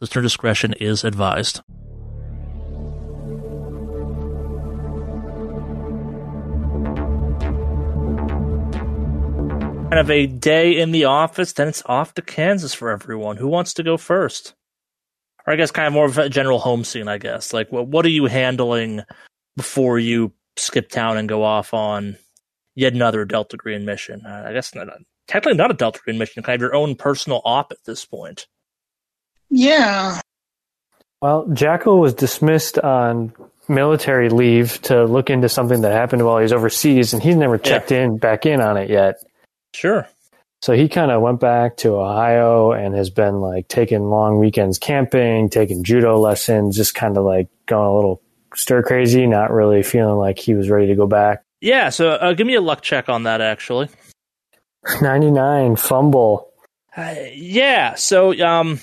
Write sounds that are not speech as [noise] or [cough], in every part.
Listener discretion is advised. Kind of a day in the office, then it's off to Kansas for everyone. Who wants to go first? Or I guess kind of more of a general home scene, I guess. Like, what, what are you handling before you skip town and go off on yet another Delta Green mission? Uh, I guess not, technically not a Delta Green mission, kind of your own personal op at this point. Yeah. Well, Jackal was dismissed on military leave to look into something that happened while he was overseas, and he's never checked in back in on it yet. Sure. So he kind of went back to Ohio and has been like taking long weekends camping, taking judo lessons, just kind of like going a little stir crazy, not really feeling like he was ready to go back. Yeah, so uh, give me a luck check on that, actually. 99 fumble. Uh, yeah, so um,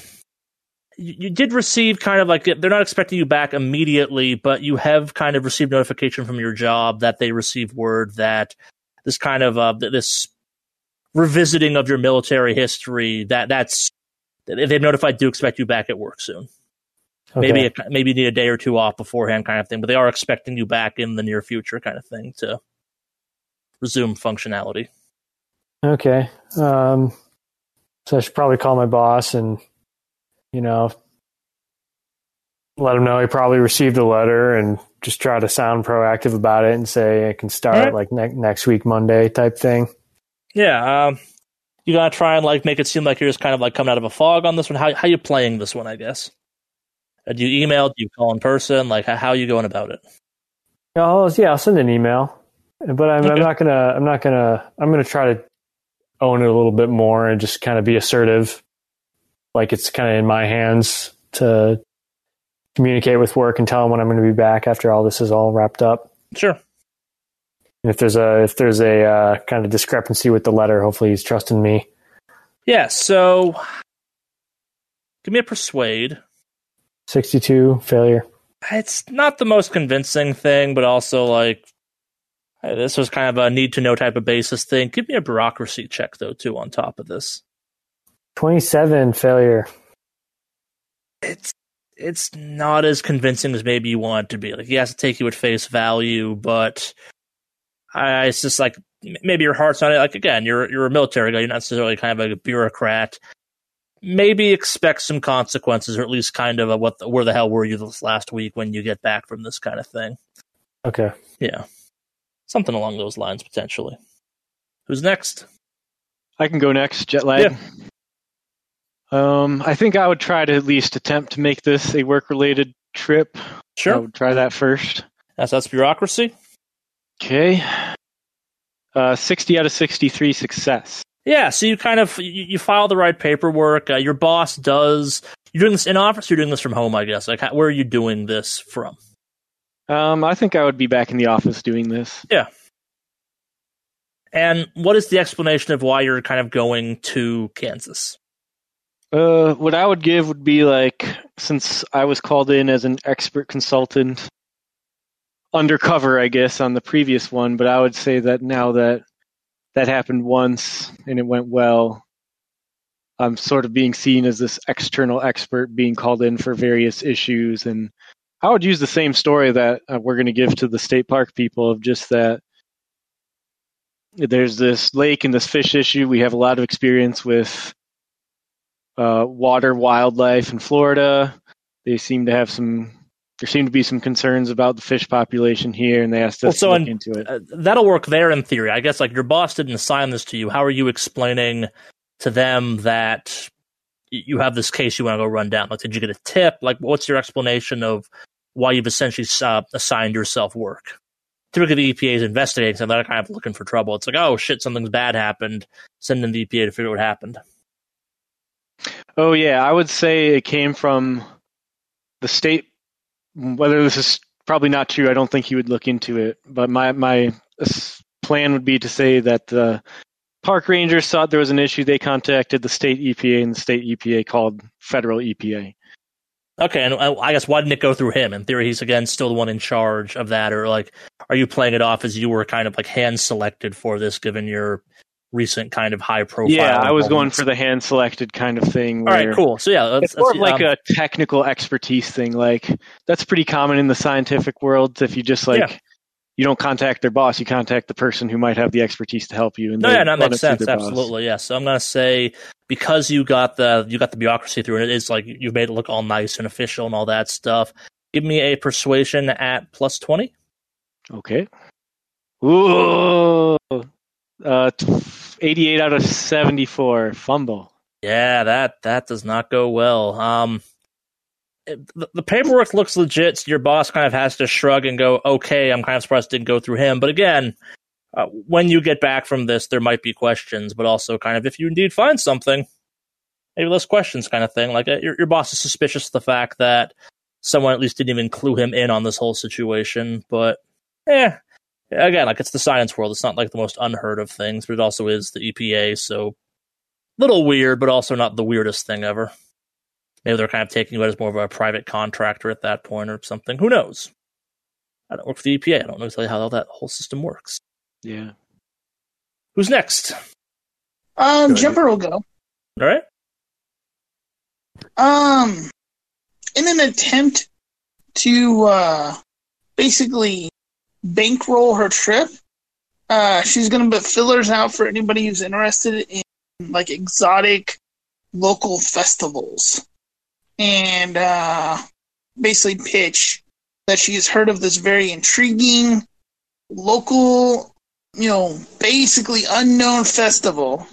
you, did receive kind of like they're not expecting you back immediately, but you have kind of received notification from your job that they received word that this kind of uh, this revisiting of your military history that that's they've notified to expect you back at work soon. Okay. Maybe a, maybe you need a day or two off beforehand, kind of thing. But they are expecting you back in the near future, kind of thing, to resume functionality. Okay. Um, so I should probably call my boss and, you know, let him know he probably received a letter and just try to sound proactive about it and say I can start like ne- next week, Monday type thing. Yeah, um, you gotta try and like make it seem like you're just kind of like coming out of a fog on this one. How how you playing this one? I guess. Uh, do you email? Do you call in person? Like how, how are you going about it? Oh, yeah, I'll send an email, but I'm, I'm not gonna, I'm not gonna, I'm gonna try to own it a little bit more and just kind of be assertive, like it's kind of in my hands to communicate with work and tell them when I'm going to be back after all this is all wrapped up. Sure. And if there's a, if there's a uh, kind of discrepancy with the letter, hopefully he's trusting me. Yeah. So, give me a persuade. 62 failure. It's not the most convincing thing, but also like this was kind of a need to know type of basis thing. Give me a bureaucracy check though too on top of this. 27 failure. it's it's not as convincing as maybe you want it to be. Like he has to take you at face value, but I, it's just like maybe your heart's not like again. You're you're a military guy. You're not necessarily kind of a bureaucrat. Maybe expect some consequences, or at least kind of a what the, where the hell were you this last week when you get back from this kind of thing. Okay. Yeah, something along those lines potentially. Who's next? I can go next. Jet lag. Yeah. Um, I think I would try to at least attempt to make this a work-related trip. Sure. I would try that first. that's that's bureaucracy. Okay. Uh, 60 out of 63 success. Yeah, so you kind of you, you file the right paperwork. Uh, your boss does. You're doing this in office. You're doing this from home, I guess. Like, how, where are you doing this from? Um, I think I would be back in the office doing this. Yeah. And what is the explanation of why you're kind of going to Kansas? Uh, what I would give would be like, since I was called in as an expert consultant, undercover, I guess, on the previous one, but I would say that now that that happened once and it went well, I'm sort of being seen as this external expert being called in for various issues. And I would use the same story that uh, we're going to give to the state park people of just that there's this lake and this fish issue. We have a lot of experience with uh, water wildlife in Florida. They seem to have some. There seem to be some concerns about the fish population here, and they asked us Well, so to look in- into it. Uh, that'll work there in theory. I guess like your boss didn't assign this to you. How are you explaining to them that you have this case you want to go run down. Like, did you get a tip? Like, what's your explanation of why you've essentially uh, assigned yourself work? Typically, the EPA is investigating, so they're kind of looking for trouble. It's like, oh shit, something's bad happened. Send in the EPA to figure out what happened. Oh yeah, I would say it came from the state. Whether this is probably not true, I don't think he would look into it. But my my plan would be to say that the park rangers thought there was an issue. They contacted the state EPA, and the state EPA called federal EPA. Okay, and uh, I guess why didn't it go through him? In theory, he's again still the one in charge of that, or like, are you playing it off as you were kind of like hand selected for this, given your recent kind of high profile? Yeah, I was going for the hand selected kind of thing. All right, cool. So yeah, It's more of like um, a technical expertise thing. Like that's pretty common in the scientific world. If you just like Yeah. you don't contact their boss, you contact the person who might have the expertise to help you. And No, yeah, that makes sense. Absolutely, yes. So I'm gonna say because you got the you got the bureaucracy through, and it is like you've made it look all nice and official and all that stuff. Give me a persuasion at plus twenty. Okay. Ooh, uh, t- 88 out of 74. Fumble. Yeah, that that does not go well. Um, the, paperwork looks legit. So your boss kind of has to shrug and go, "Okay, I'm kind of surprised it didn't go through him." But again, uh, when you get back from this, there might be questions, but also kind of if you indeed find something, maybe less questions, kind of thing. Like uh, your your boss is suspicious of the fact that someone at least didn't even clue him in on this whole situation. But yeah, again, like it's the science world. It's not like the most unheard of things, but it also is the EPA. So little weird, but also not the weirdest thing ever. Maybe they're kind of taking it as more of a private contractor at that point or something. Who knows? I don't work for the EPA. I don't know exactly how that whole system works. Yeah. Who's next? Um, Good. Jumper will go. All right. Um, in an attempt to uh, basically bankroll her trip, uh, she's going to put fillers out for anybody who's interested in like exotic local festivals, and uh, basically pitch that she has heard of this very intriguing local, you know, basically unknown festival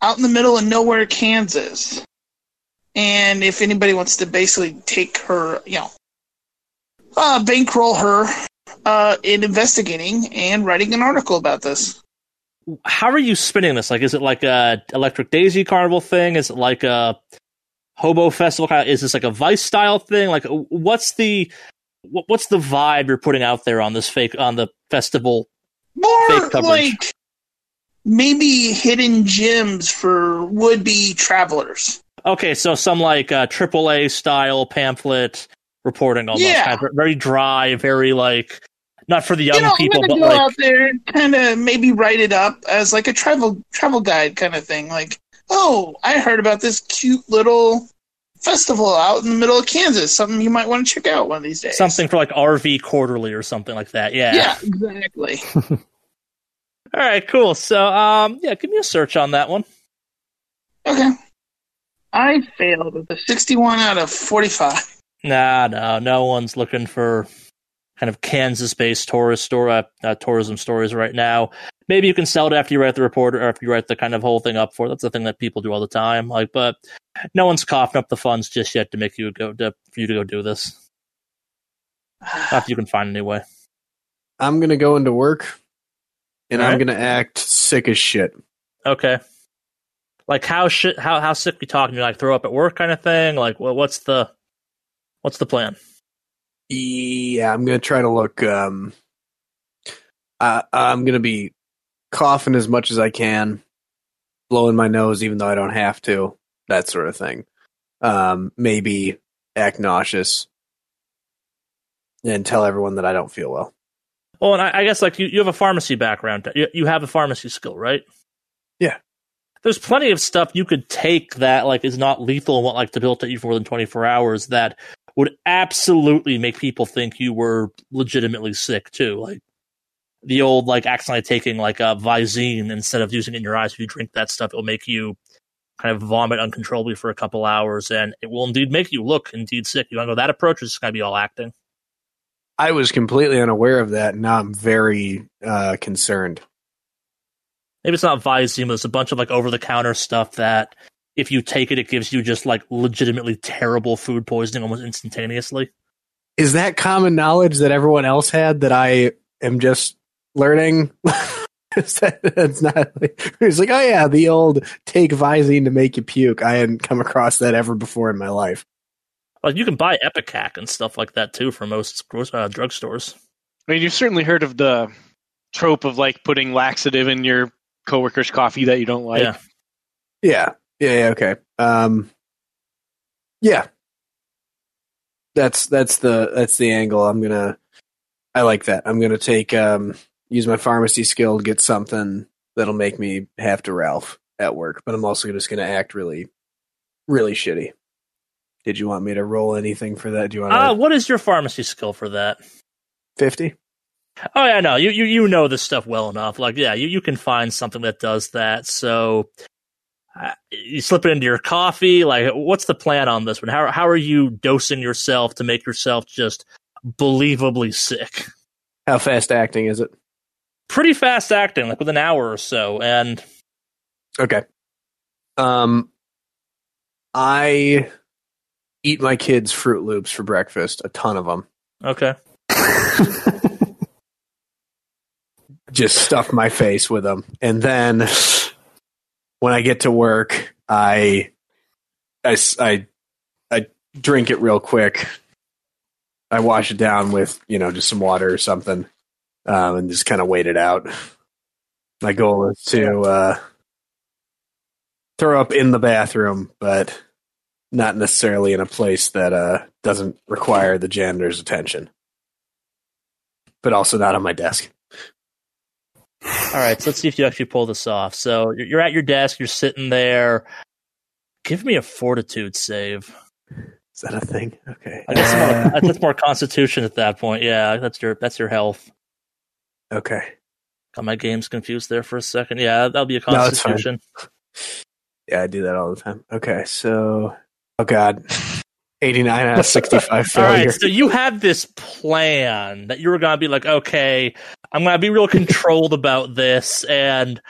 out in the middle of nowhere, Kansas. And if anybody wants to basically take her, you know, uh, bankroll her uh, in investigating and writing an article about this. How are you spinning this? Like, is it like a Electric Daisy Carnival thing? Is it like a Hobo Festival? Kind of, is this like a Vice style thing? Like, what's the what- what's the vibe you're putting out there on this fake on the festival? More like maybe hidden gems for would-be travelers. Okay, so some like uh, AAA style pamphlet reporting almost, Yeah. kind of very dry, very like not for the young you know, people, I'm but gonna go like out there and kind of maybe write it up as like a travel travel guide kind of thing. Like, oh, I heard about this cute little festival out in the middle of Kansas. Something you might want to check out one of these days. something for like RV Quarterly or something like that. Yeah. Yeah, exactly. [laughs] All right, cool. So, um, yeah, give me a search on that one. Okay. I failed with a 61 out of 45. Nah, no, no one's looking for kind of Kansas-based tourist store, uh, uh, tourism stories right now. Maybe you can sell it after you write the report or after you write the kind of whole thing up for. it. That's the thing that people do all the time. Like, but no one's coughing up the funds just yet to make you go to, for you to go do this. [sighs] Not if you can find anyway. I'm gonna go into work, and I'm gonna act sick as shit. Okay. Like how shit how how sick we talking? You like throw up at work kind of thing? Like what what's the what's the plan? Yeah, I'm gonna try to look. Um, I, I'm gonna be coughing as much as I can, blowing my nose even though I don't have to, that sort of thing. Um, maybe act nauseous, and tell everyone that I don't feel well. Well, and I, I guess like you, you have a pharmacy background. You, you have a pharmacy skill, right? Yeah. There's plenty of stuff you could take that like is not lethal and won't like debilitate you for more than 24 hours that would absolutely make people think you were legitimately sick too. Like the old like accidentally taking like a Visine instead of using it in your eyes. If you drink that stuff, it'll make you kind of vomit uncontrollably for a couple hours, and it will indeed make you look indeed sick. You want to go that approach, this going to be all acting? I was completely unaware of that, and now I'm very uh, concerned. maybe it's not Visine, but it's a bunch of like over the counter stuff that if you take it, it gives you just like legitimately terrible food poisoning almost instantaneously. Is that common knowledge that everyone else had that I am just learning? [laughs] Is that, that's not like, [laughs] it's like, oh yeah, the old take Visine to make you puke. I hadn't come across that ever before in my life. Like you can buy ipecac and stuff like that too for most gro- uh, drugstores. I mean, you've certainly heard of the trope of like putting laxative in your coworker's coffee that you don't like. Yeah. Yeah. Yeah, yeah, okay. Um Yeah. That's that's the that's the angle. I'm gonna I like that. I'm gonna take um use my pharmacy skill to get something that'll make me have to Ralph at work, but I'm also just gonna act really really shitty. Did you want me to roll anything for that? Do you want Uh, what is your pharmacy skill for that? fifty? Oh yeah, no, you you you know this stuff well enough. Like, yeah, you you can find something that does that. So you slip it into your coffee. Like, what's the plan on this one? How how are you dosing yourself to make yourself just believably sick? How fast acting is it? Pretty fast acting, like with an hour or so. And Okay. Um, I eat my kids Fruit Loops for breakfast, a ton of them. okay, [laughs] Just stuff my face with them, and then when I get to work, I, I, I drink it real quick. I wash it down with you know just some water or something, um, and just kind of wait it out. My goal is to uh, throw up in the bathroom, but not necessarily in a place that uh, doesn't require the janitor's attention, but also not on my desk. All right. So let's see if you actually pull this off. So you're, at your desk. You're sitting there. Give me a fortitude save. Is that a thing? Okay. I guess more, uh, that's more Constitution at that point. Yeah, that's your that's your health. Okay. Got my games confused there for a second. Yeah, that'll be a No. Constitution. Yeah, I do that all the time. Okay, so oh god, eighty nine out of [laughs] sixty five All failure. right, so you had this plan that you were gonna be like, okay, I'm gonna be real controlled about this, and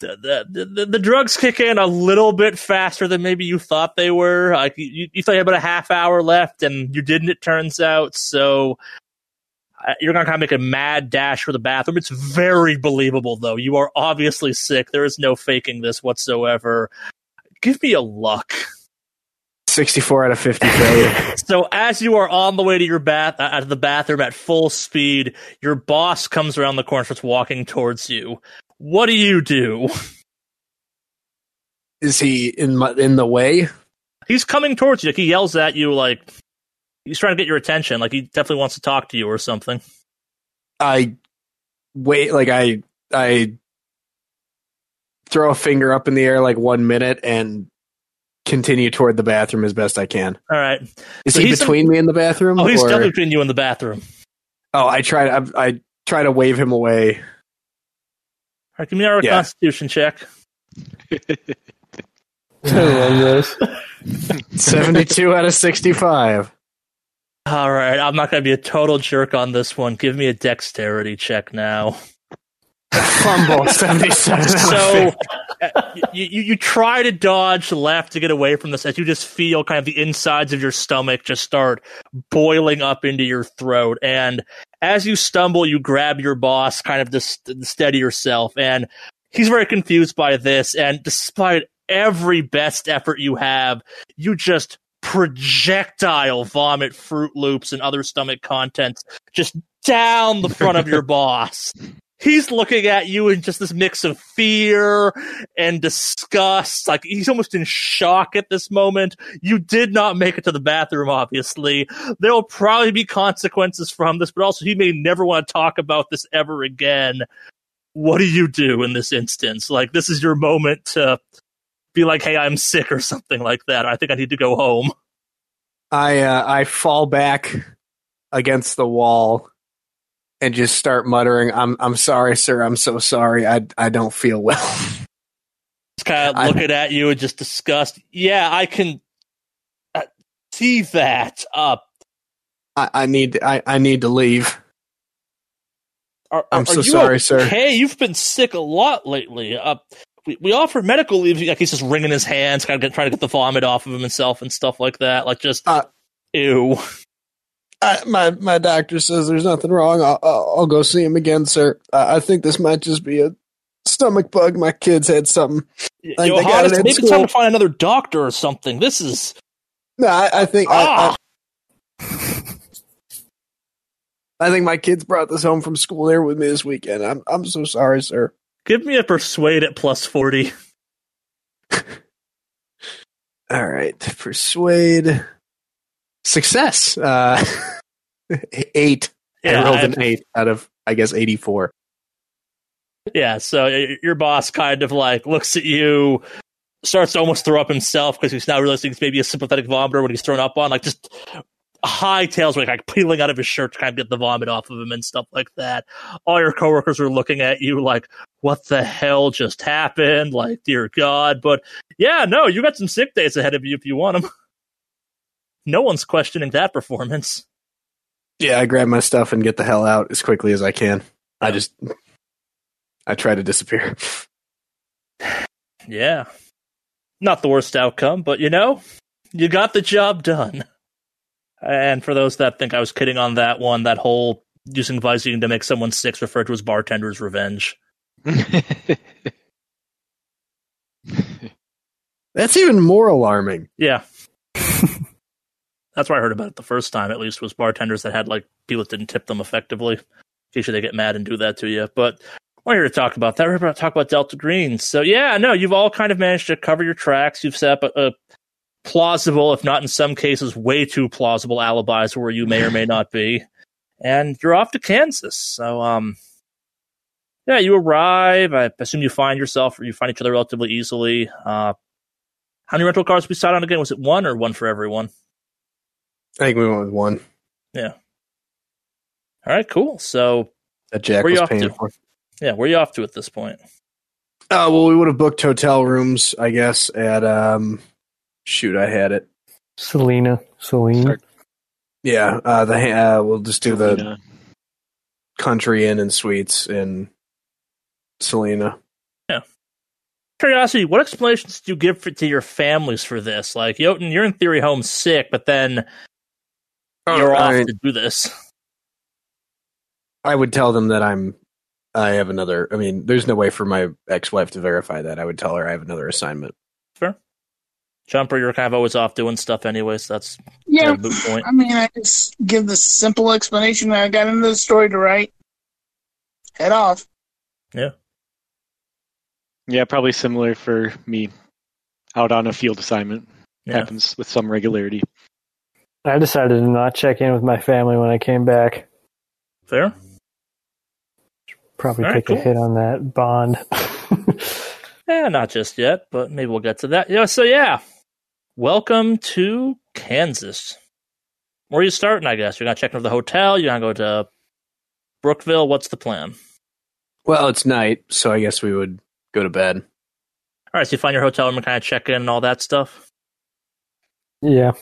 the, the the the drugs kick in a little bit faster than maybe you thought they were. Like you, you thought you had about a half hour left, and you didn't. It turns out, so uh, you're gonna kind of make a mad dash for the bathroom. It's very believable, though. You are obviously sick. There is no faking this whatsoever. Give me a luck. Sixty four out of fifty failure. [laughs] So as you are on the way to your bath uh, out of the bathroom at full speed, your boss comes around the corner, starts walking towards you. What do you do? Is he in my, in the way? He's coming towards you. Like he yells at you, like he's trying to get your attention. Like he definitely wants to talk to you or something. I wait, like I I throw a finger up in the air like one minute and continue toward the bathroom as best I can. All right. Is So he he's in- between me and the bathroom? Oh, he's or- definitely between you in the bathroom. Oh, I try to I, I try to wave him away. All right, give me our Yeah. Constitution check. [laughs] I love this. Seventy two out of sixty five. All right, I'm not going to be a total jerk on this one. Give me a dexterity check now. Fumble [laughs] seventy seven. so uh, you, you try to dodge left to get away from this as you just feel kind of the insides of your stomach just start boiling up into your throat. And as you stumble you grab your boss kind of to st- to steady yourself. And he's very confused by this. And despite every best effort you have you just projectile vomit fruit loops and other stomach contents just down the front of your [laughs] boss he's looking at you in just this mix of fear and disgust. Like he's almost in shock at this moment. You did not make it to the bathroom, obviously. There will probably be consequences from this, but also he may never want to talk about this ever again. What do you do in this instance? Like this is your moment to be like, "Hey, I'm sick" or something like that. I think I need to go home. I uh, I fall back against the wall and just start muttering, "I'm I'm sorry, sir. I'm so sorry. I I don't feel well." [laughs] Just kind of I- looking at you and just disgust. Yeah, I can uh, see that. Uh, I, I need I, I need to leave. Are, I'm are so sorry, sir. Hey, you've been sick a lot lately. Uh, we, we offer medical leave. Like he's just wringing his hands, kind of get, trying to get the vomit off of himself and stuff like that. Like just Uh, ew. I, my my doctor says there's nothing wrong. I'll, I'll, I'll go see him again, sir. Uh, I think this might just be a stomach bug. My kids had something. Yo, they got it maybe it's school. time to find another doctor or something. This is No, I, I think I, ah. I, I think my kids brought this home from school. They were with me this weekend. I'm I'm so sorry, sir. Give me a persuade at plus forty. [laughs] All right, persuade. Success. Uh, [laughs] eight. Yeah, I rolled I- an eight out of I guess eighty four. Yeah, so your boss kind of like looks at you, starts to almost throw up himself because he's now realizing he's maybe a sympathetic vomiter when he's thrown up on, like just high tails like, like peeling out of his shirt to kind of get the vomit off of him and stuff like that. All your coworkers are looking at you like, what the hell just happened? Like, dear God. But yeah, no, you got some sick days ahead of you if you want them. [laughs] No one's questioning that performance. Yeah, I grab my stuff and get the hell out as quickly as I can. I just I try to disappear. [sighs] Yeah. Not the worst outcome, but you know, you got the job done. And for those that think I was kidding on that one, that whole using Visine to make someone sick referred to as bartender's revenge. [laughs] That's even more alarming. Yeah. [laughs] That's where I heard about it the first time, at least, was bartenders that had like people that didn't tip them effectively. Occasionally they get mad and do that to you. But we're here to talk about that. We're here to talk about Delta Greens. So yeah, no, you've all kind of managed to cover your tracks. You've set up a, a plausible, if not in some cases, way too plausible alibis where you may or may not be. And you're off to Kansas. So um yeah, you arrive. I assume you find yourself or you find each other relatively easily. Uh how many rental cars we sat on again? Was it one or one for everyone? I think we went with one Yeah. All right, cool. So that Jack Where you was off paying to? for. yeah, where are you off to at this point? Uh, well, we would have booked hotel rooms, I guess, at um, shoot, I had it. Selena. Celine. Start- Yeah, uh, the uh, we'll just do the country inn and suites in Selena. Yeah. Curiosity, what explanations do you give for, to your families for this? Like, Jotun, you're in theory homesick, but then Oh, you're off I, to do this. I would tell them that I'm. I have another. I mean, there's no way for my ex-wife to verify that. I would tell her I have another assignment. Jumper, you're kind of always off doing stuff anyway, so that's kind Yeah, of a point. I mean, I just give the simple explanation that I got into the story to write. Head off. Yeah. Yeah, probably similar for me. Out on a field assignment Yeah. happens with some regularity. I decided to not check in with my family when I came back. Fair? Probably All right, take cool. a hit on that bond. Yeah, [laughs] not just yet, but maybe we'll get to that. Yeah, so yeah. Welcome to Kansas. Where are you starting, I guess? You're gonna check into the hotel, you're gonna go to Brookville. What's the plan? Well, it's night, so I guess we would go to bed. All right, so you find your hotel room and kind of check in and all that stuff. yeah.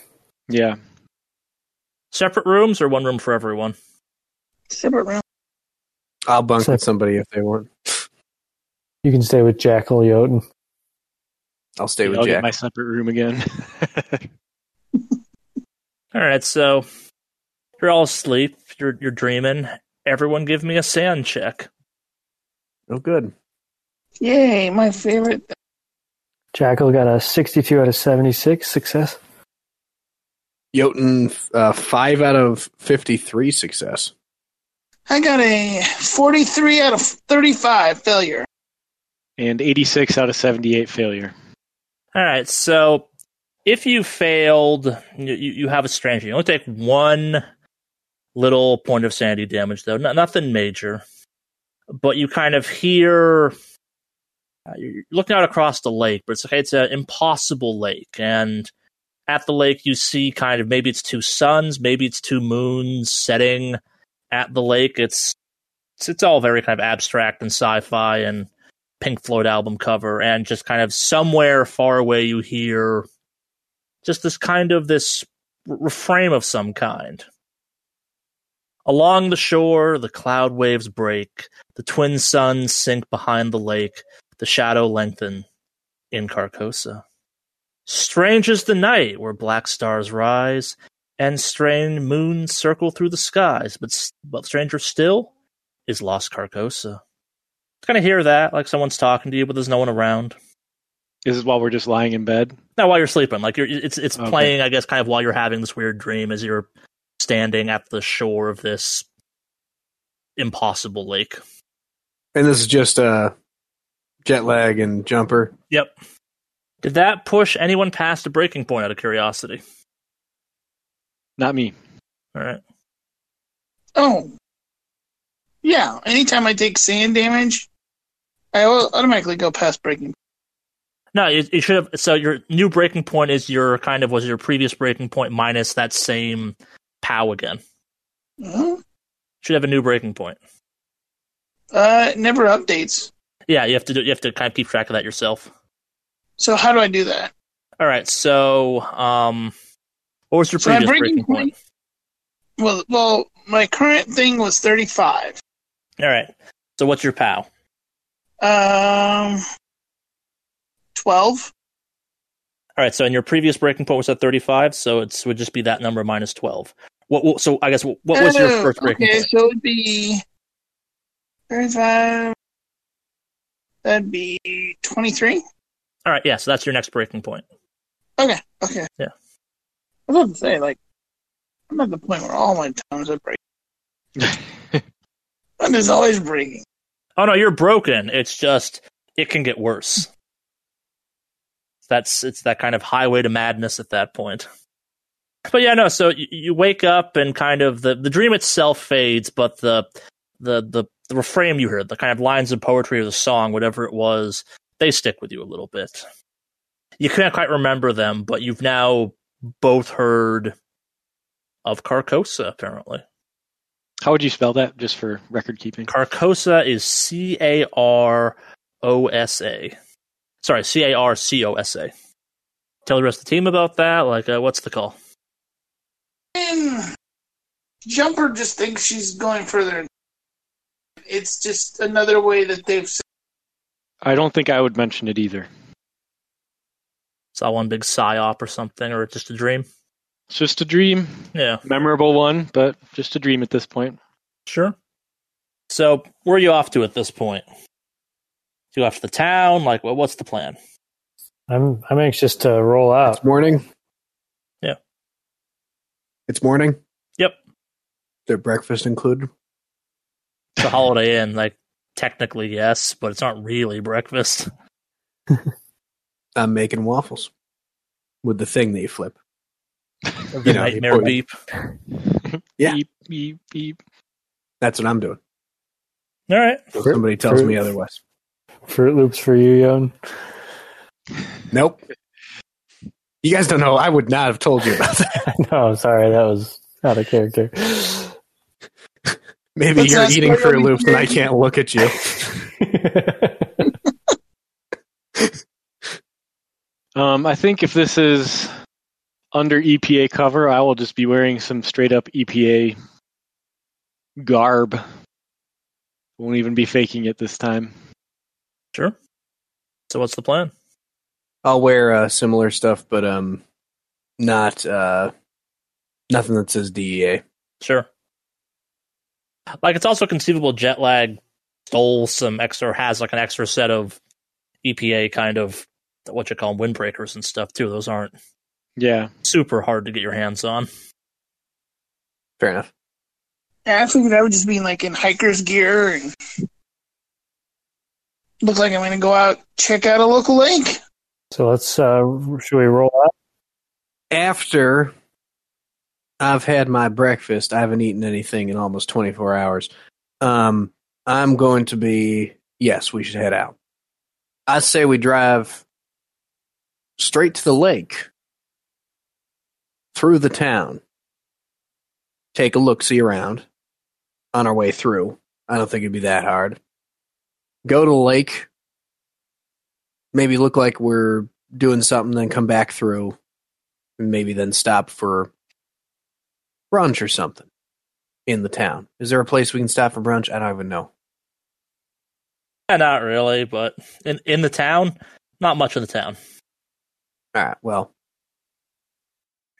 Yeah. Separate rooms or one room for everyone? Separate room. I'll bunk So- with somebody if they want. You can stay with Jackal Jotun. I'll stay I'll with get Jack. my separate room again. [laughs] All right, so you're all asleep. You're you're dreaming. Everyone, give me a SAN check. oh, good. Yay, my favorite. Jackal got a 62 out of 76 success. Jotun, uh, five out of fifty-three success. I got a 43 out of 35 failure. and 86 out of 78 failure. All right, so if you failed, you, you you have a strange. You only take one little point of sanity damage, though. No, nothing major, but you kind of hear. Uh, you're looking out across the lake, but it's okay. It's an impossible lake, and at the lake you see kind of maybe it's two suns, maybe it's two moons setting at the lake. It's it's, it's all very kind of abstract and sci-fi and Pink Floyd album cover, and just kind of somewhere far away you hear just this kind of this refrain of some kind. Along the shore, the cloud waves break, the twin suns sink behind the lake, the shadow lengthen in Carcosa. Strange is the night where black stars rise and strange moons circle through the skies, but but stranger still is lost Carcosa. Kind of hear that, like someone's talking to you, but there's no one around. This is while we're just lying in bed. Not while you're sleeping, like you're, it's it's Okay. playing, I guess, kind of while you're having this weird dream as you're standing at the shore of this impossible lake. And this is just uh, jet lag and jumper. Yep. Did that push anyone past a breaking point out of curiosity? Not me. All right. Oh. Yeah, anytime I take SAN damage, I au- automatically go past breaking. No, you, you should have. So your new breaking point is your kind of was your previous breaking point minus that same POW again. Huh? Should have a new breaking point. Uh, it never updates. Yeah, you have to do. You have to kind of keep track of that yourself. So how do I do that? All right. So, um, what was your So previous breaking breaking point? Well, well, my current thing was thirty-five. All right. So what's your POW? Um, twelve. All right. So in your previous breaking point was at thirty-five. So it would just be that number minus twelve. What? what so I guess what was your Oh, first breaking Okay, point? so it'd be thirty-five. That'd be twenty-three. All right. Yeah. So that's your next breaking point. Okay, okay. Yeah. I was about to say, like, I'm at the point where all my tones are breaking. [laughs] And it's always breaking. Oh no, you're broken. It's just it can get worse. That's it's that kind of highway to madness at that point. But yeah, no. So you, you wake up and kind of the, the dream itself fades, but the the the the refrain you heard, the kind of lines of poetry or the song, whatever it was, they stick with you a little bit. You can't quite remember them, but you've now both heard of Carcosa, apparently. How would you spell that, just for record keeping? Carcosa is C A R O S A. Sorry, C A R C O S A. Tell the rest of the team about that. Like, uh, what's the call? And Jumper just thinks she's going further. It's just another way that they've said. I don't think I would mention it either. Is that one big psyop or something, or just a dream? It's just a dream, Yeah, memorable one, but just a dream at this point. sure. So, where are you off to at this point? You off to the town? Like, well, what's the plan? I'm I'm anxious to roll out. It's morning. Yeah. It's morning. Yep, Their breakfast included. it's a Holiday Inn. Like, technically, yes, but it's not really breakfast. I'm making waffles with the thing that you flip. [laughs] The You know, nightmare you- beep. Yeah. Beep, beep, beep. That's what I'm doing. All right. If somebody tells Fruit- me otherwise. Fruit Loops for you, Yon. Nope. You guys don't know. I would not have told you about that. [laughs] no, sorry, that was out of character. Maybe Let's you're eating what Fruit Loops and I can't look at you. [laughs] Um, I think if this is under EPA cover, I will just be wearing some straight up EPA garb. Won't even be faking it this time. Sure. So, what's the plan? I'll wear uh, similar stuff, but um, not uh, nothing that says DEA. Sure. Like it's also conceivable jet lag stole some extra has like an extra set of EPA kind of what you call them windbreakers and stuff too. Those aren't Yeah. super hard to get your hands on. Fair enough. Yeah, I figured I would just be like in hiker's gear and look like I'm going to go out check out a local lake. so let's uh should we roll out? After I've had my breakfast, I haven't eaten anything in almost 24 hours. Um, I'm going to be yes, we should head out. I say we drive straight to the lake, through the town, take a look see around on our way through. I don't think it'd be that hard. Go to the lake, maybe look like we're doing something, then come back through, and maybe then stop for brunch or something in the town. Is there a place we can stop for brunch? I don't even know. Eh, not really, but in in the town, not much of the town. All right. Well,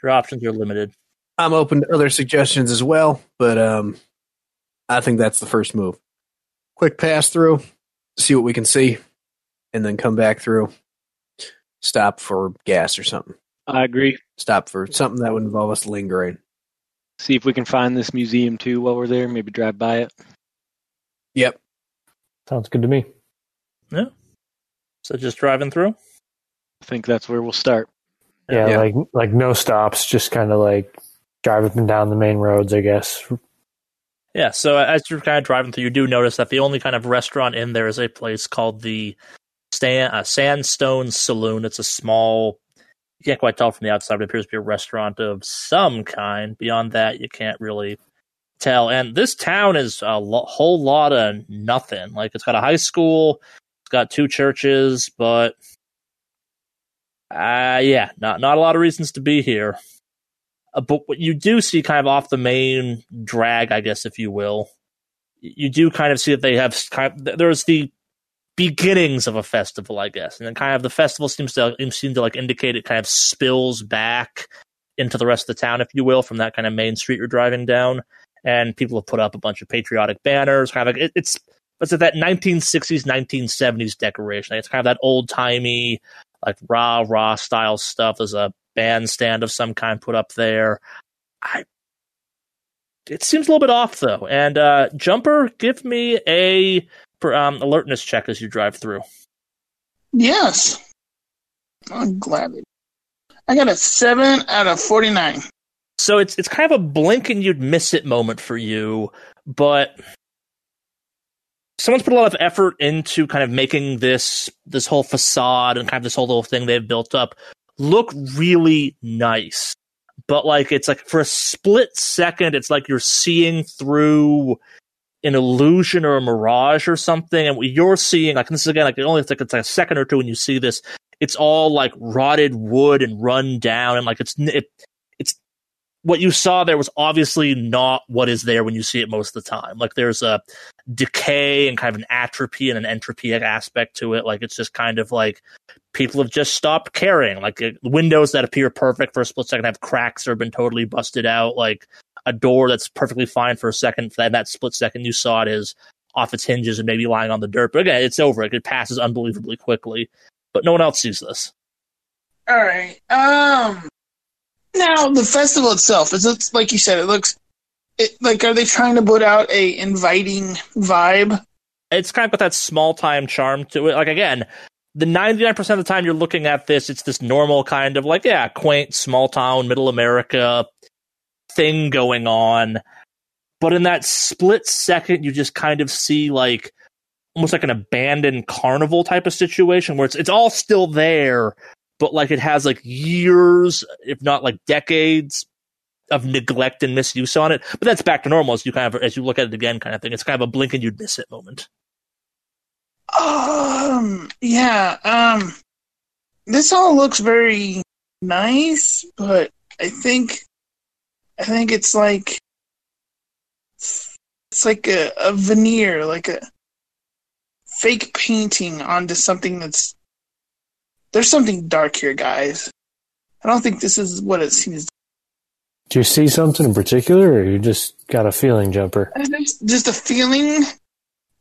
Your options are limited. I'm open to other suggestions as well, but um, I think that's the first move. Quick pass through, see what we can see, and then come back through. Stop for gas or something. I agree. Stop for something that would involve us lingering. See if we can find this museum too while we're there. Maybe drive by it. Yep. Sounds good to me. Yeah. So just driving through. I think that's where we'll start. Yeah, Yeah. like like no stops, just kind of like drive up and down the main roads, I guess. Yeah, so as you're kind of driving through, you do notice that the only kind of restaurant in there is a place called the Stan- uh, Sandstone Saloon. It's a small, you can't quite tell from the outside, but it appears to be a restaurant of some kind. Beyond that, you can't really tell. And this town is a lo- whole lot of nothing. Like, it's got a high school, it's got two churches, but uh, yeah, not, not a lot of reasons to be here. Uh, but what you do see kind of off the main drag, I guess, if you will, you do kind of see that they have kind of, there's the beginnings of a festival, I guess, and then kind of the festival seems to seem to like indicate it kind of spills back into the rest of the town, if you will, from that kind of main street you're driving down, and people have put up a bunch of patriotic banners, kind of like it, it's what's it that 1960s, 1970s decoration. It's kind of that old timey, like rah rah style stuff. There's a bandstand of some kind put up there. I it seems a little bit off though. And uh Jumper, give me a for, um, alertness check as you drive through. Yes. I'm glad. it- I got a 7 out of 49. So it's it's kind of a blink and you'd miss it moment for you, but someone's put a lot of effort into kind of making this this whole facade and kind of this whole little thing they've built up look really nice. But like it's like for a split second, it's like you're seeing through an illusion or a mirage or something, and what you're seeing like this is again like it only like it's like a second or two when you see this. It's all like rotted wood and run down, and like it's it, it's what you saw there was obviously not what is there when you see it most of the time. Like there's a decay and kind of an atrophy and an entropy aspect to it. Like it's just kind of like people have just stopped caring. Like windows that appear perfect for a split second have cracks or been totally busted out. Like a door that's perfectly fine for a second, that that split second you saw it is off its hinges and maybe lying on the dirt. But again, it's over. It passes unbelievably quickly. But no one else sees this. All right. Um. Now the festival itself is it like you said? It looks. It, like, are they trying to put out a inviting vibe? it's kind of got that small time charm to it. Like again, the ninety nine percent of the time you're looking at this, it's this normal kind of like yeah, quaint small town, middle America thing going on. But in that split second, you just kind of see like almost like an abandoned carnival type of situation where it's it's all still there, but like it has like years, if not like decades of neglect and misuse on it. But that's back to normal as you kind of as you look at it again, kind of thing. It's kind of a blink and you'd miss it moment. Um. Yeah. Um. This all looks very nice, but I think, I think it's like, it's like a, a veneer, like a fake painting onto something that's. There's something dark here, guys. I don't think this is what it seems. Do you see something in particular, or you just got a feeling, Jumper? Just a feeling.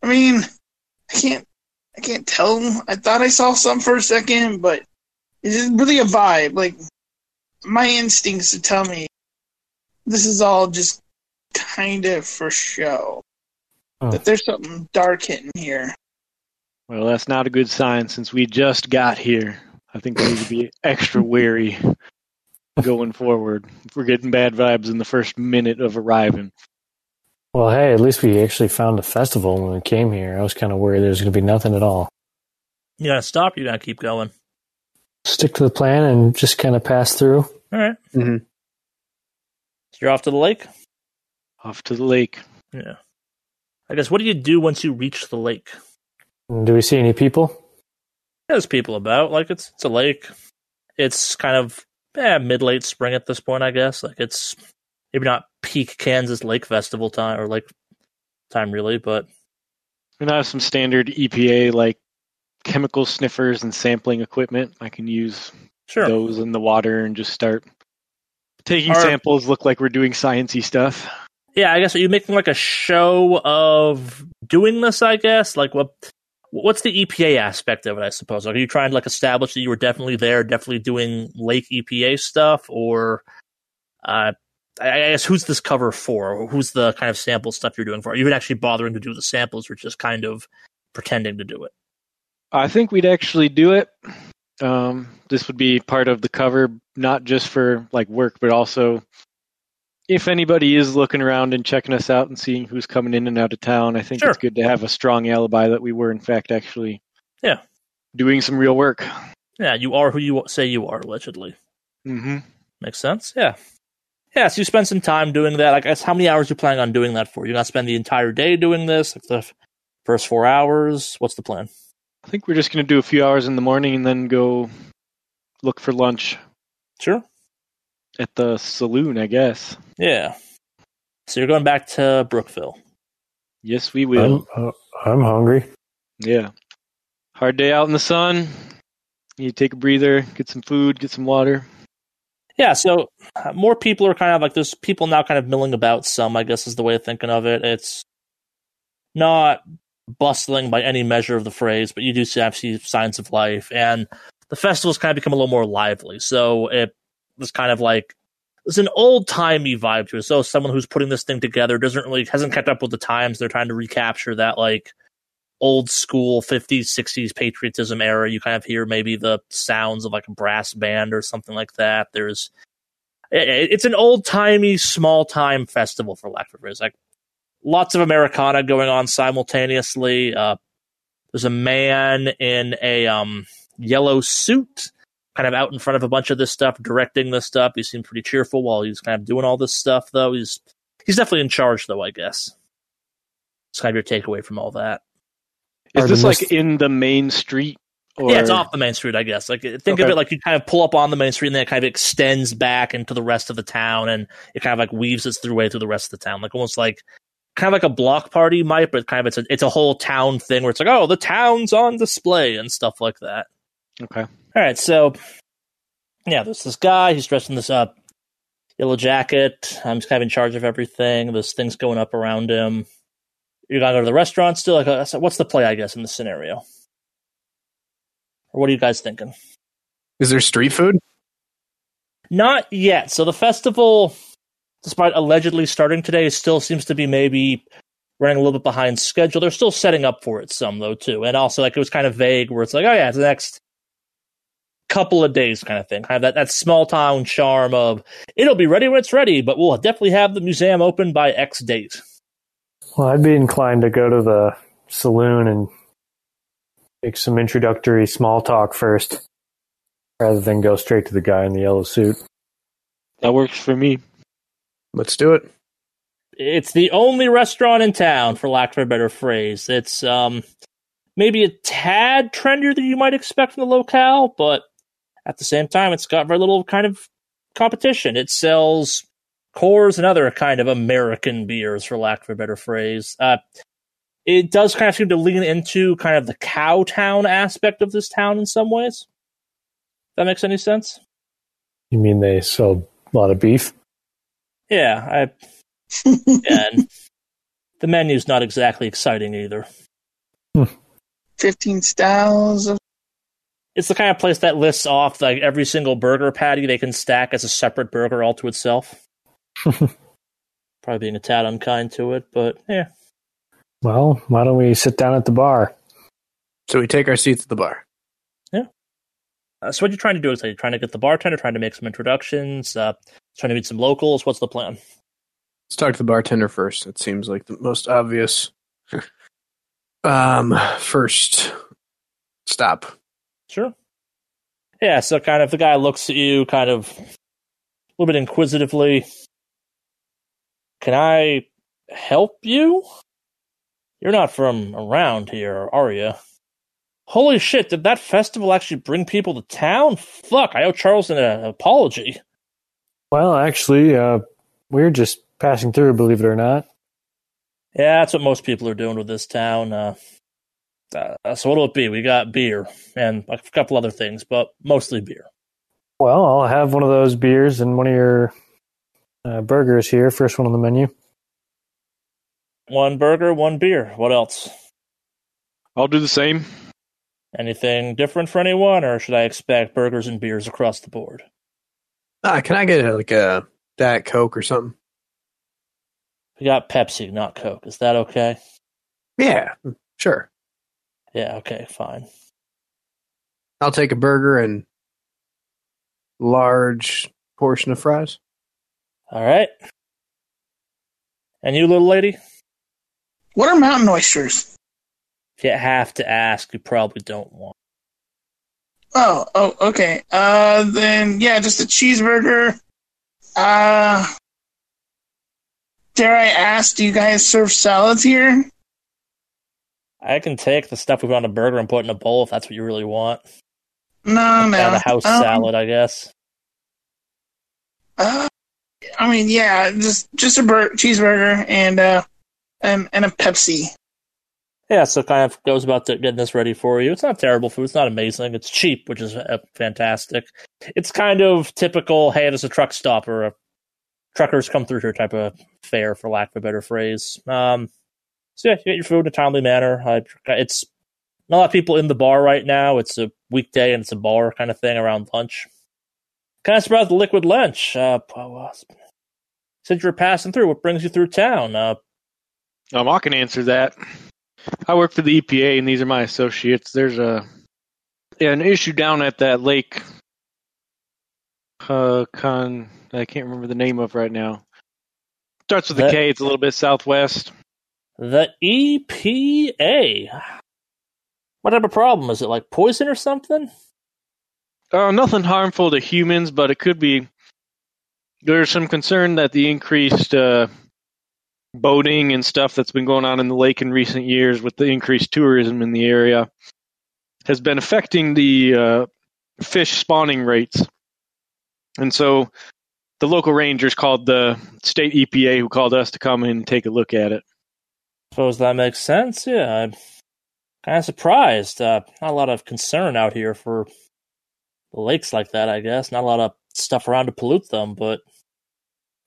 I mean, I can't. I can't tell. I thought I saw some for a second, but it's just really a vibe. Like my instincts to tell me this is all just kind of for show. Oh. That there's something dark hidden here. Well, that's not a good sign since we just got here. I think we need to be extra wary going forward. If we're getting bad vibes in the first minute of arriving. Well, hey, at least we actually found a festival when we came here. I was kind of worried there was going to be nothing at all. You gotta stop. You gotta keep going. Stick to the plan and just kind of pass through. All right. Mhm. So you're off to the lake. Off to the lake. Yeah. I guess. What do you do once you reach the lake? Do we see any people? There's people about. Like it's it's a lake. It's kind of eh, mid late spring at this point. I guess. Like it's maybe not peak Kansas Lake Festival time or lake time really, but And I have some standard EPA like chemical sniffers and sampling equipment. I can use Sure. those in the water and just start taking samples. Look like we're doing sciencey stuff. Yeah, I guess are you making like a show of doing this? I guess like what what's the EPA aspect of it? I suppose. Like, are you trying to like establish that you were definitely there, definitely doing Lake EPA stuff, or uh, I I guess who's this cover for? Who's the kind of sample stuff you're doing for? Are you even actually bothering to do the samples, or just kind of pretending to do it? I think we'd actually do it. Um, this would be part of the cover, not just for like work, but also if anybody is looking around and checking us out and seeing who's coming in and out of town. I think Sure. it's good to have a strong alibi that we were in fact actually Yeah. doing some real work. Yeah, you are who you say you are, allegedly. Mm-hmm. Makes sense. Yeah. Yeah, so you spend some time doing that. I guess how many hours you planning on doing that for? You're gonna spend the entire day doing this, like the first four hours. What's the plan? I think we're just going to do a few hours in the morning and then go look for lunch Sure. at the saloon, I guess. Yeah. So you're going back to Brookville. Yes, we will. I'm, uh, I'm hungry. Yeah. Hard day out in the sun. You take a breather, get some food, get some water. Yeah, so uh, more people are kind of like there's people now kind of milling about some, I guess is the way of thinking of it. It's not bustling by any measure of the phrase, but you do see, see signs of life. And the festival's kind of become a little more lively. So it was kind of like it's an old timey vibe to it. So someone who's putting this thing together doesn't really hasn't kept up with the times. They're trying to recapture that like old school 50s 60s patriotism era you kind of hear maybe the sounds of like a brass band or something like that there's it's an old timey small time festival for lack of a phrase like lots of americana going on simultaneously uh there's a man in a um yellow suit kind of out in front of a bunch of this stuff directing this stuff he seems pretty cheerful while he's kind of doing all this stuff though he's he's definitely in charge though i guess it's kind of your takeaway from all that Is Are this the like in the main street? Or... yeah, it's off the main street, I guess. Like think of it like you kind of pull up on the main street and then it kind of extends back into the rest of the town and it kind of like weaves its way through the rest of the town. Like almost like kind of like a block party might, but kind of it's a it's a whole town thing where it's like, oh, the town's on display and stuff like that. Okay. All right, so yeah, there's this guy. He's dressed in this uh, yellow jacket. I'm just kind of in charge of everything. There's things going up around him. You're gonna go to the restaurant still. Like, uh, so what's the play? I guess in this scenario, or what are you guys thinking? Is there street food? Not yet. So the festival, despite allegedly starting today, still seems to be maybe running a little bit behind schedule. They're still setting up for it some though too, and also like it was kind of vague where it's like, oh yeah, it's the next couple of days kind of thing. Kind of that that small town charm of it'll be ready when it's ready, but we'll definitely have the museum open by X date. Well, I'd be inclined to go to the saloon and make some introductory small talk first, rather than go straight to the guy in the yellow suit. That works for me. Let's do it. It's the only restaurant in town, for lack of a better phrase. It's um maybe a tad trendier than you might expect from the locale, but at the same time, it's got very little kind of competition. It sells Coors and other kind of American beers, for lack of a better phrase. Uh, it does kind of seem to lean into kind of the cow town aspect of this town in some ways. That makes any sense? You mean they sell a lot of beef? Yeah, I and [laughs] the menu's not exactly exciting either. Hmm. 15 styles of It's the kind of place that lists off like every single burger patty they can stack as a separate burger all to itself. [laughs] Probably being a tad unkind to it, but yeah. Well, why don't we sit down at the bar? So we take our seats at the bar. Uh, so what you're trying to do is are you're trying to get the bartender, trying to make some introductions, uh, trying to meet some locals. What's the plan? Let's talk to the bartender first. It seems like the most obvious. [laughs] um, first stop. Sure. Yeah, so kind of the guy looks at you kind of a little bit inquisitively. Can I help you? You're not from around here, are you? Holy shit, did that festival actually bring people to town? Fuck, I owe Charleston an apology. Well, actually, uh, we're just passing through, believe it or not. Yeah, that's what most people are doing with this town. Uh, uh, so what'll it be? We got beer and a couple other things, but mostly beer. Well, I'll have one of those beers and one of your uh, burgers here. First one on the menu. One burger, one beer. What else? I'll do the same. Anything different for anyone, or should I expect burgers and beers across the board? Ah, can I get like a Diet Coke or something? We got Pepsi, not Coke. Is that okay? Yeah, sure. Yeah, okay, fine. I'll take a burger and large portion of fries. All right. And you, little lady? What are mountain oysters? If you have to ask, you probably don't want. Oh, oh, okay. Uh, then yeah, just a cheeseburger. Uh, dare I ask, do you guys serve salads here? I can take the stuff we put on a burger and put in a bowl if that's what you really want. No, no. Kind of house Um, salad, I guess. Uh, I mean, yeah, just just a bur- cheeseburger and uh, and and a Pepsi. Yeah, so kind of goes about getting this ready for you. It's not terrible food. It's not amazing. It's cheap, which is uh, fantastic. It's kind of typical. Hey, there's a truck stop or a truckers come through here type of fare, for lack of a better phrase. Um, so yeah, you get your food in a timely manner. Uh, it's not a lot of people in the bar right now. It's a weekday and it's a bar kind of thing around lunch. Kind of surprised the liquid lunch. Uh, since you're passing through, what brings you through town? Uh, Um, I can answer that. I work for the EPA, and these are my associates. There's a yeah, an issue down at that lake. Uh, con I can't remember the name of right now. Starts with a That- K. It's a little bit southwest. The EPA. What type of problem is it? Like poison or something? Uh, nothing harmful to humans, but it could be. There's some concern that the increased uh, boating and stuff that's been going on in the lake in recent years, with the increased tourism in the area, has been affecting the uh, fish spawning rates. And so, the local rangers called the state EPA, who called us to come in and take a look at it. Suppose that makes sense. Yeah, I'm kind of surprised. Uh, not a lot of concern out here for lakes like that. I guess not a lot of stuff around to pollute them, but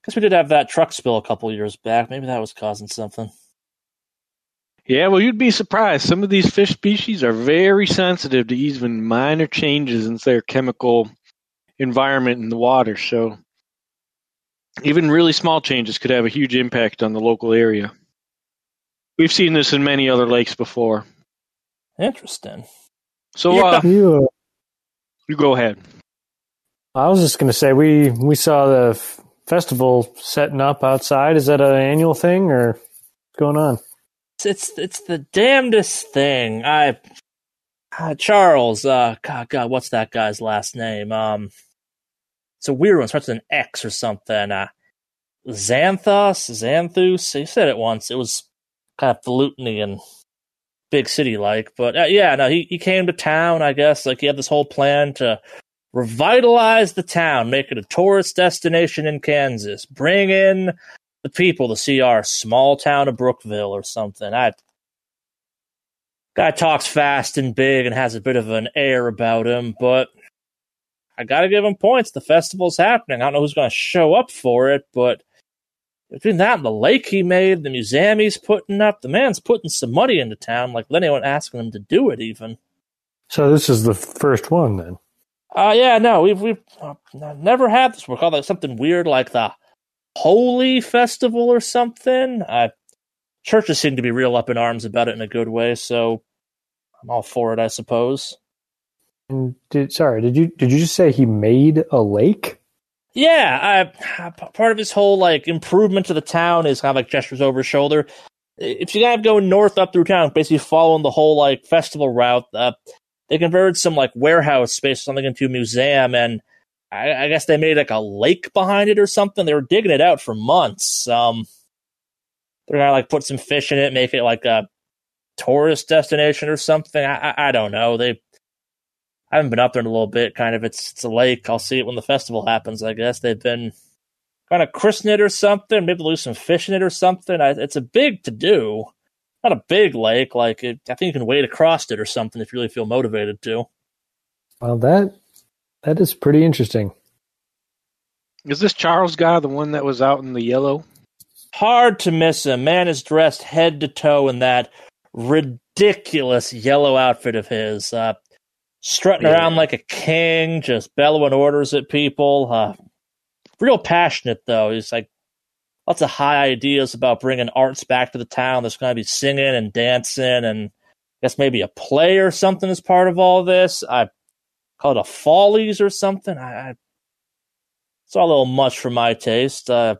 I guess we did have that truck spill a couple years back. Maybe that was causing something. Yeah, well, you'd be surprised. Some of these fish species are very sensitive to even minor changes in their chemical environment in the water. So, even really small changes could have a huge impact on the local area. We've seen this in many other lakes before. Interesting. So, Yeah. uh, You, you go ahead. I was just going to say we we saw the f- festival setting up outside. Is that an annual thing or what's going on? It's it's, the damnedest thing. I uh, Charles. Uh, God, God, what's that guy's last name? Um, it's a weird one. Starts with an X or something. Uh, Xanthos, Xanthus. He said it once. It was kind of falutin and big city like, but uh, yeah, no, he he came to town. I guess like he had this whole plan to revitalize the town, make it a tourist destination in Kansas, bring in the people to see our small town of Brookville or something. I guy talks fast and big and has a bit of an air about him, but I gotta give him points. The festival's happening. I don't know who's gonna show up for it, but between that and the lake he made, the museum he's putting up, the man's putting some money into town, like anyone asking him to do it even. So this is the first one then. Uh yeah, no, we've we've uh, never had this. We're called like something weird like the Holy Festival or something. Uh, churches seem to be real up in arms about it in a good way, so I'm all for it, I suppose. And did sorry, did you did you just say he made a lake? Yeah, I, part of his whole like improvement to the town is kind of like gestures over his shoulder. If you kind of go north up through town, basically following the whole like festival route, uh, they converted some like warehouse space something into a museum, and I, I guess they made like a lake behind it or something. They were digging it out for months. Um, they're gonna like put some fish in it, make it like a tourist destination or something. I, I, I don't know. They I haven't been up there in a little bit. Kind of, it's it's a lake. I'll see it when the festival happens. I guess they've been kind of christen it or something. Maybe do some fish in it or something. I, it's a big to do. Not a big lake. Like it, I think you can wade across it or something if you really feel motivated to. Well, that that is pretty interesting. Is this Charles guy the one that was out in the yellow? Hard to miss him. Man is dressed head to toe in that ridiculous yellow outfit of his. Uh, strutting Yeah. around like a king, just bellowing orders at people. Uh, real passionate though. He's like lots of high ideas about bringing arts back to the town. There's going to be singing and dancing, and I guess maybe a play or something as part of all this. I call it a follies or something. I, I it's all a little much for my taste. Uh,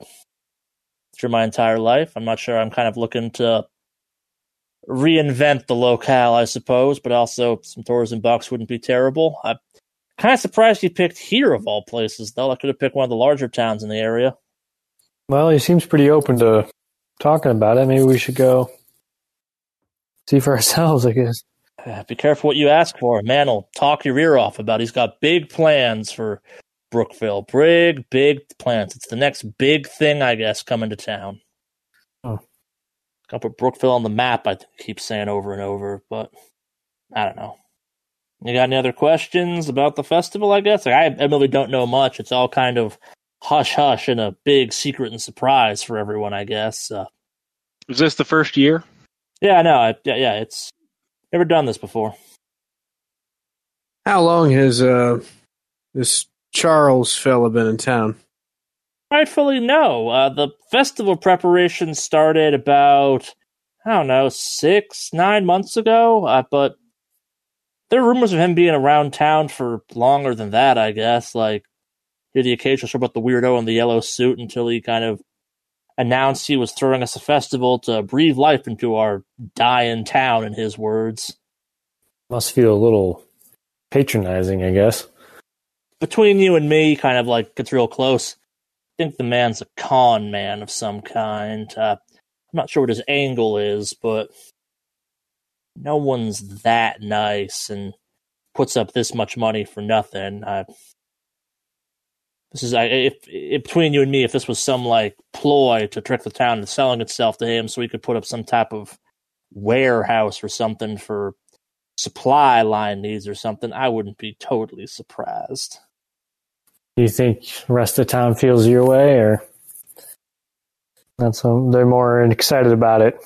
through my entire life, I'm not sure. I'm kind of looking to reinvent the locale, I suppose, but also some tourism bucks wouldn't be terrible. I'm kind of surprised you picked here of all places, though. I could have picked one of the larger towns in the area. Well, he seems pretty open to talking about it. Maybe we should go see for [laughs] ourselves, I guess. Uh, Be careful what you ask for. A man will talk your ear off about. He's got big plans for Brookville. Big, big plans. It's the next big thing, I guess, coming to town. Oh. Got to put Brookville on the map. I keep saying over and over, but I don't know. You got any other questions about the festival? I guess like, I, I really don't know much. It's all kind of hush hush and a big secret and surprise for everyone. I guess. Uh, Was this the first year? yeah, I know. I, yeah, yeah. It's never done this before. How long has uh this Charles fella been in town? Rightfully, no. Uh, the festival preparation started about, I don't know, six, nine months ago. Uh, but there are rumors of him being around town for longer than that, I guess. Like, did the occasional show about the weirdo in the yellow suit until he kind of announced he was throwing us a festival to breathe life into our dying town, in his words. Must feel a little patronizing, I guess. between you and me, kind of like gets real close. I think the man's a con man of some kind. Uh, I'm not sure what his angle is, but no one's that nice and puts up this much money for nothing. Uh, this is if, if between you and me, if this was some like ploy to trick the town into selling itself to him, so he could put up some type of warehouse or something for supply line needs or something, I wouldn't be totally surprised. Do you think rest of the town feels your way, or that's some, they're more excited about it?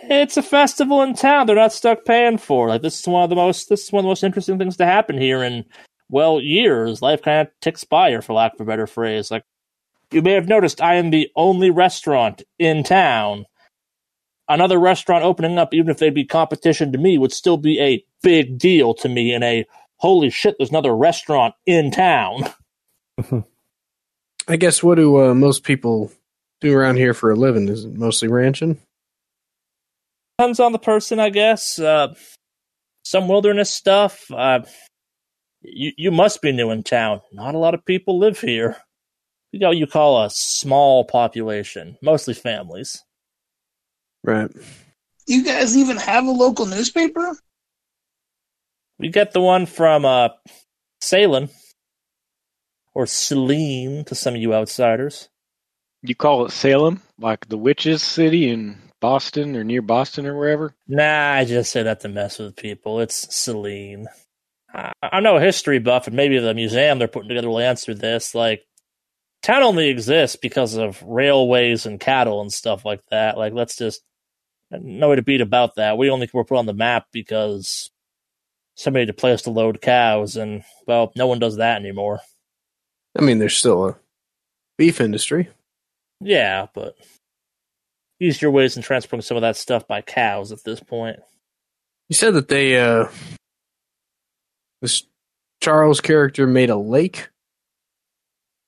It's a festival in town. They're not stuck paying for. Like this is one of the most this is one of the most interesting things to happen here in well years. Life kind of ticks by here, for lack of a better phrase. Like you may have noticed, I am the only restaurant in town. Another restaurant opening up, even if they'd be competition to me, would still be a big deal to me. In a holy shit, there's another restaurant in town. [laughs] [laughs] I guess what do uh, most people do around here for a living? Is it mostly ranching? depends on the person, I guess. Uh, some wilderness stuff. Uh, you you must be new in town. Not a lot of people live here. You got what you call a small population, mostly families. Right. You guys even have a local newspaper? We get the one from uh, Salem or Saline to some of you outsiders. You call it Salem, like the witches' city in Boston or near Boston or wherever? Nah, I just say that to mess with people. It's Celine. I- I'm no history buff, and maybe the museum they're putting together will answer this. Like, town only exists because of railways and cattle and stuff like that. Like, let's just no way to beat about that. We only were put on the map because somebody had a place to load cows, and well, no one does that anymore. I mean, there's still a beef industry. Yeah, but easier ways than transporting some of that stuff by cows at this point. You said that they, uh, this Charles character made a lake.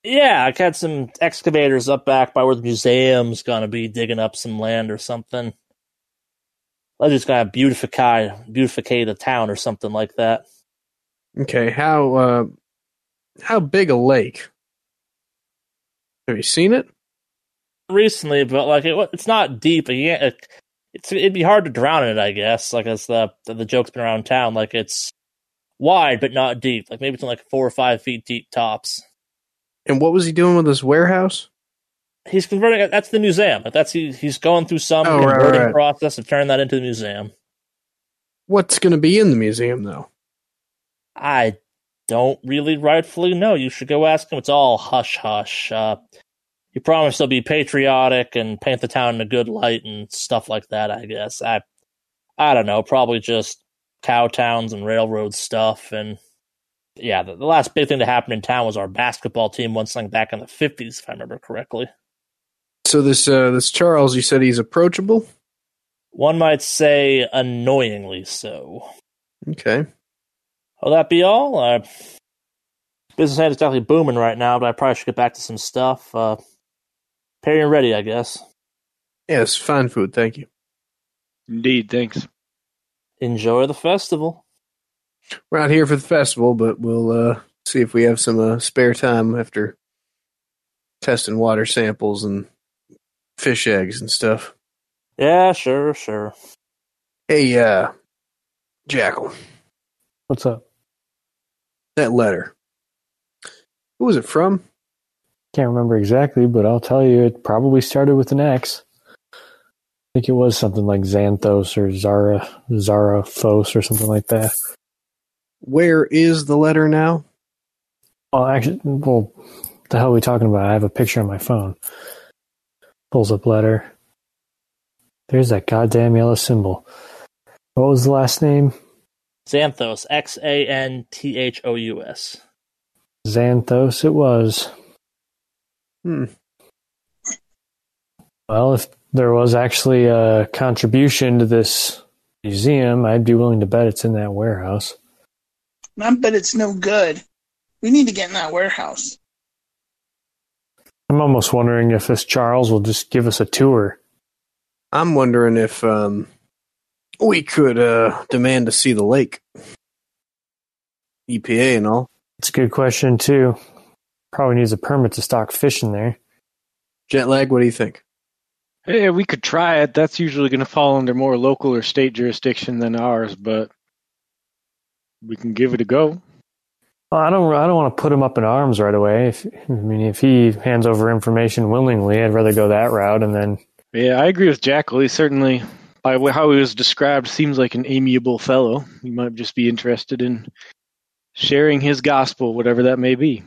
Yeah, I had some excavators up back by where the museum's gonna be digging up some land or something. I just gotta beautify beautify the town or something like that. Okay, how uh, how big a lake? Have you seen it? Recently, but like it, it's not deep. Can't, it, it's it'd be hard to drown in it, I guess. Like as the the joke's been around town, like it's wide but not deep. Like maybe it's like four or five feet deep tops. And what was he doing with his warehouse? He's converting. That's the museum. That's he, he's going through some Oh, right, converting right. process of turning that into the museum. What's going to be in the museum, though? I don't really rightfully know. You should go ask him. It's all hush hush. Uh, he promised he'll be patriotic and paint the town in a good light and stuff like that. I guess I, I don't know. Probably just cow towns and railroad stuff. And yeah, the, the last big thing that happened in town was our basketball team won something back in the fifties, if I remember correctly. So this uh, this Charles, you said he's approachable. One might say annoyingly so. Okay. Will that be all? Uh, business ain't definitely booming right now, but I probably should get back to some stuff. Uh, Perry and ready, I guess. Yes, fine food. Thank you. Indeed, thanks. Enjoy the festival. We're not here for the festival, but we'll uh, see if we have some uh, spare time after testing water samples and fish eggs and stuff. Yeah, sure, sure. Hey, uh, Jackal, What's up? that letter. Who was it from? Can't remember exactly, but I'll tell you, it probably started with an X. I think it was something like Xanthos or Zara, Zarathos or something like that. Where is the letter now? Well, actually, well, the hell are we talking about? I have a picture on my phone. Pulls up letter. There's that goddamn yellow symbol. What was the last name? Xanthous, X A N T H O U S. Xanthous it was. Hmm. Well, if there was actually a contribution to this museum, I'd be willing to bet it's in that warehouse. I bet it's no good. We need to get in that warehouse. I'm almost wondering if this Charles will just give us a tour. I'm wondering if um, we could uh, demand to see the lake. EPA and all. It's a good question, too. Probably needs a permit to stock fish in there. Jet lag, what do you think? Hey, we could try it. That's usually going to fall under more local or state jurisdiction than ours, but we can give it a go. Well, I don't. I don't want to put him up in arms right away. If, I mean, if he hands over information willingly, I'd rather go that route. And then, Yeah, I agree with Jackal. He certainly, by how he was described, seems like an amiable fellow. He might just be interested in sharing his gospel, whatever that may be.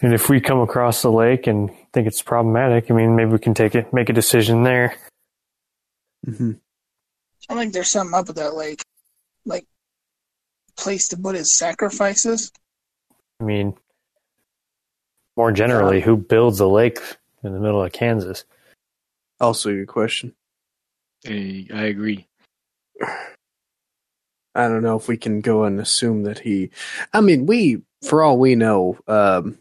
And if we come across the lake and think it's problematic, I mean, maybe we can take it, make a decision there. Mm-hmm. I think there's something up with that lake. Like, place to put his sacrifices. I mean, more generally, who builds a lake in the middle of Kansas? Also, your question. Hey, I agree. I don't know if we can go and assume that he. I mean, we, for all we know, um,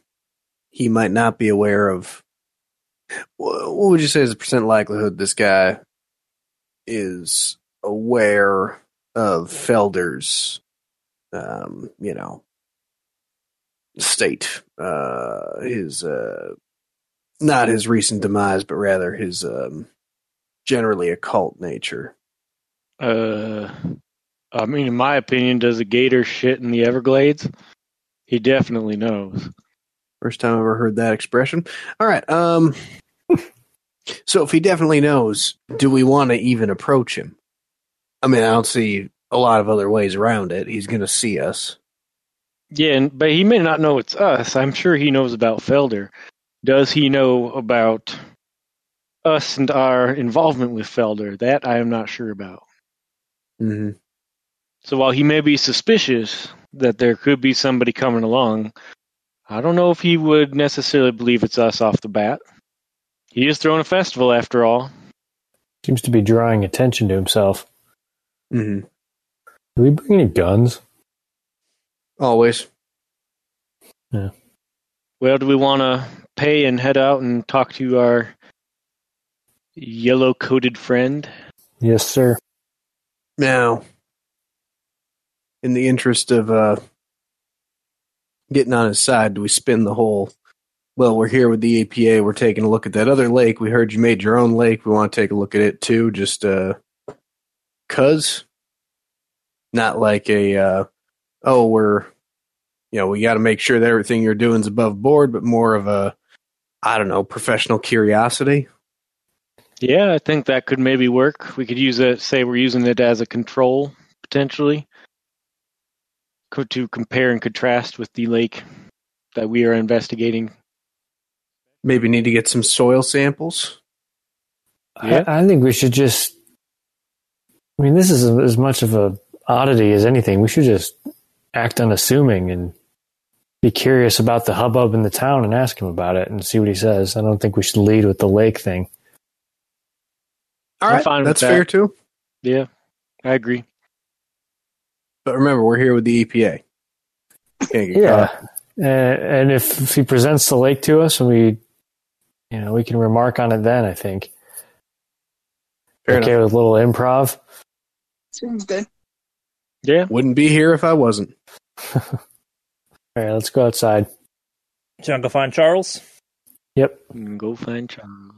he might not be aware of. What would you say is the percent likelihood this guy is aware of Felder's, um, you know, state, uh, his, uh, not his recent demise, but rather his, um, generally occult nature. Uh, I mean, in my opinion, does a gator shit in the Everglades? He definitely knows. First time I ever heard that expression. All right. Um. [laughs] so if he definitely knows, do we want to even approach him? I mean, I don't see a lot of other ways around it. He's going to see us. Yeah, but he may not know it's us. I'm sure he knows about Felder. Does he know about us and our involvement with Felder? That I am not sure about. Mm-hmm. So while he may be suspicious that there could be somebody coming along, I don't know if he would necessarily believe it's us off the bat. He is throwing a festival after all. Seems to be drawing attention to himself. Mm-hmm. Do we bring any guns? Always. Yeah. Well, do we want to pay and head out and talk to our yellow coated friend? Yes, sir. Now, in the interest of uh, getting on his side, do we spin the whole? Well, we're here with the APA. We're taking a look at that other lake. We heard you made your own lake. We want to take a look at it too. Just uh, cause, not like a uh, oh, we're you know, we got to make sure that everything you're doing is above board, but more of a, I don't know, professional curiosity. Yeah, I think that could maybe work. We could use it. Say we're using it as a control potentially, to compare and contrast with the lake that we are investigating. Maybe need to get some soil samples. Yeah. I, I think we should just. I mean, this is as much of a oddity as anything. We should just act unassuming and be curious about the hubbub in the town and ask him about it and see what he says. I don't think we should lead with the lake thing. All I'm right, fine with that's that. fair too. Yeah, I agree. But remember, we're here with the EPA. Yeah, and, and if, if he presents the lake to us and we, you know, we can remark on it then. I think. Fair okay, enough. with a little improv. Sounds good. Yeah, Wouldn't be here if I wasn't. [laughs] All right, let's go outside. So I mm, go find Charles? Yep. go find Charles.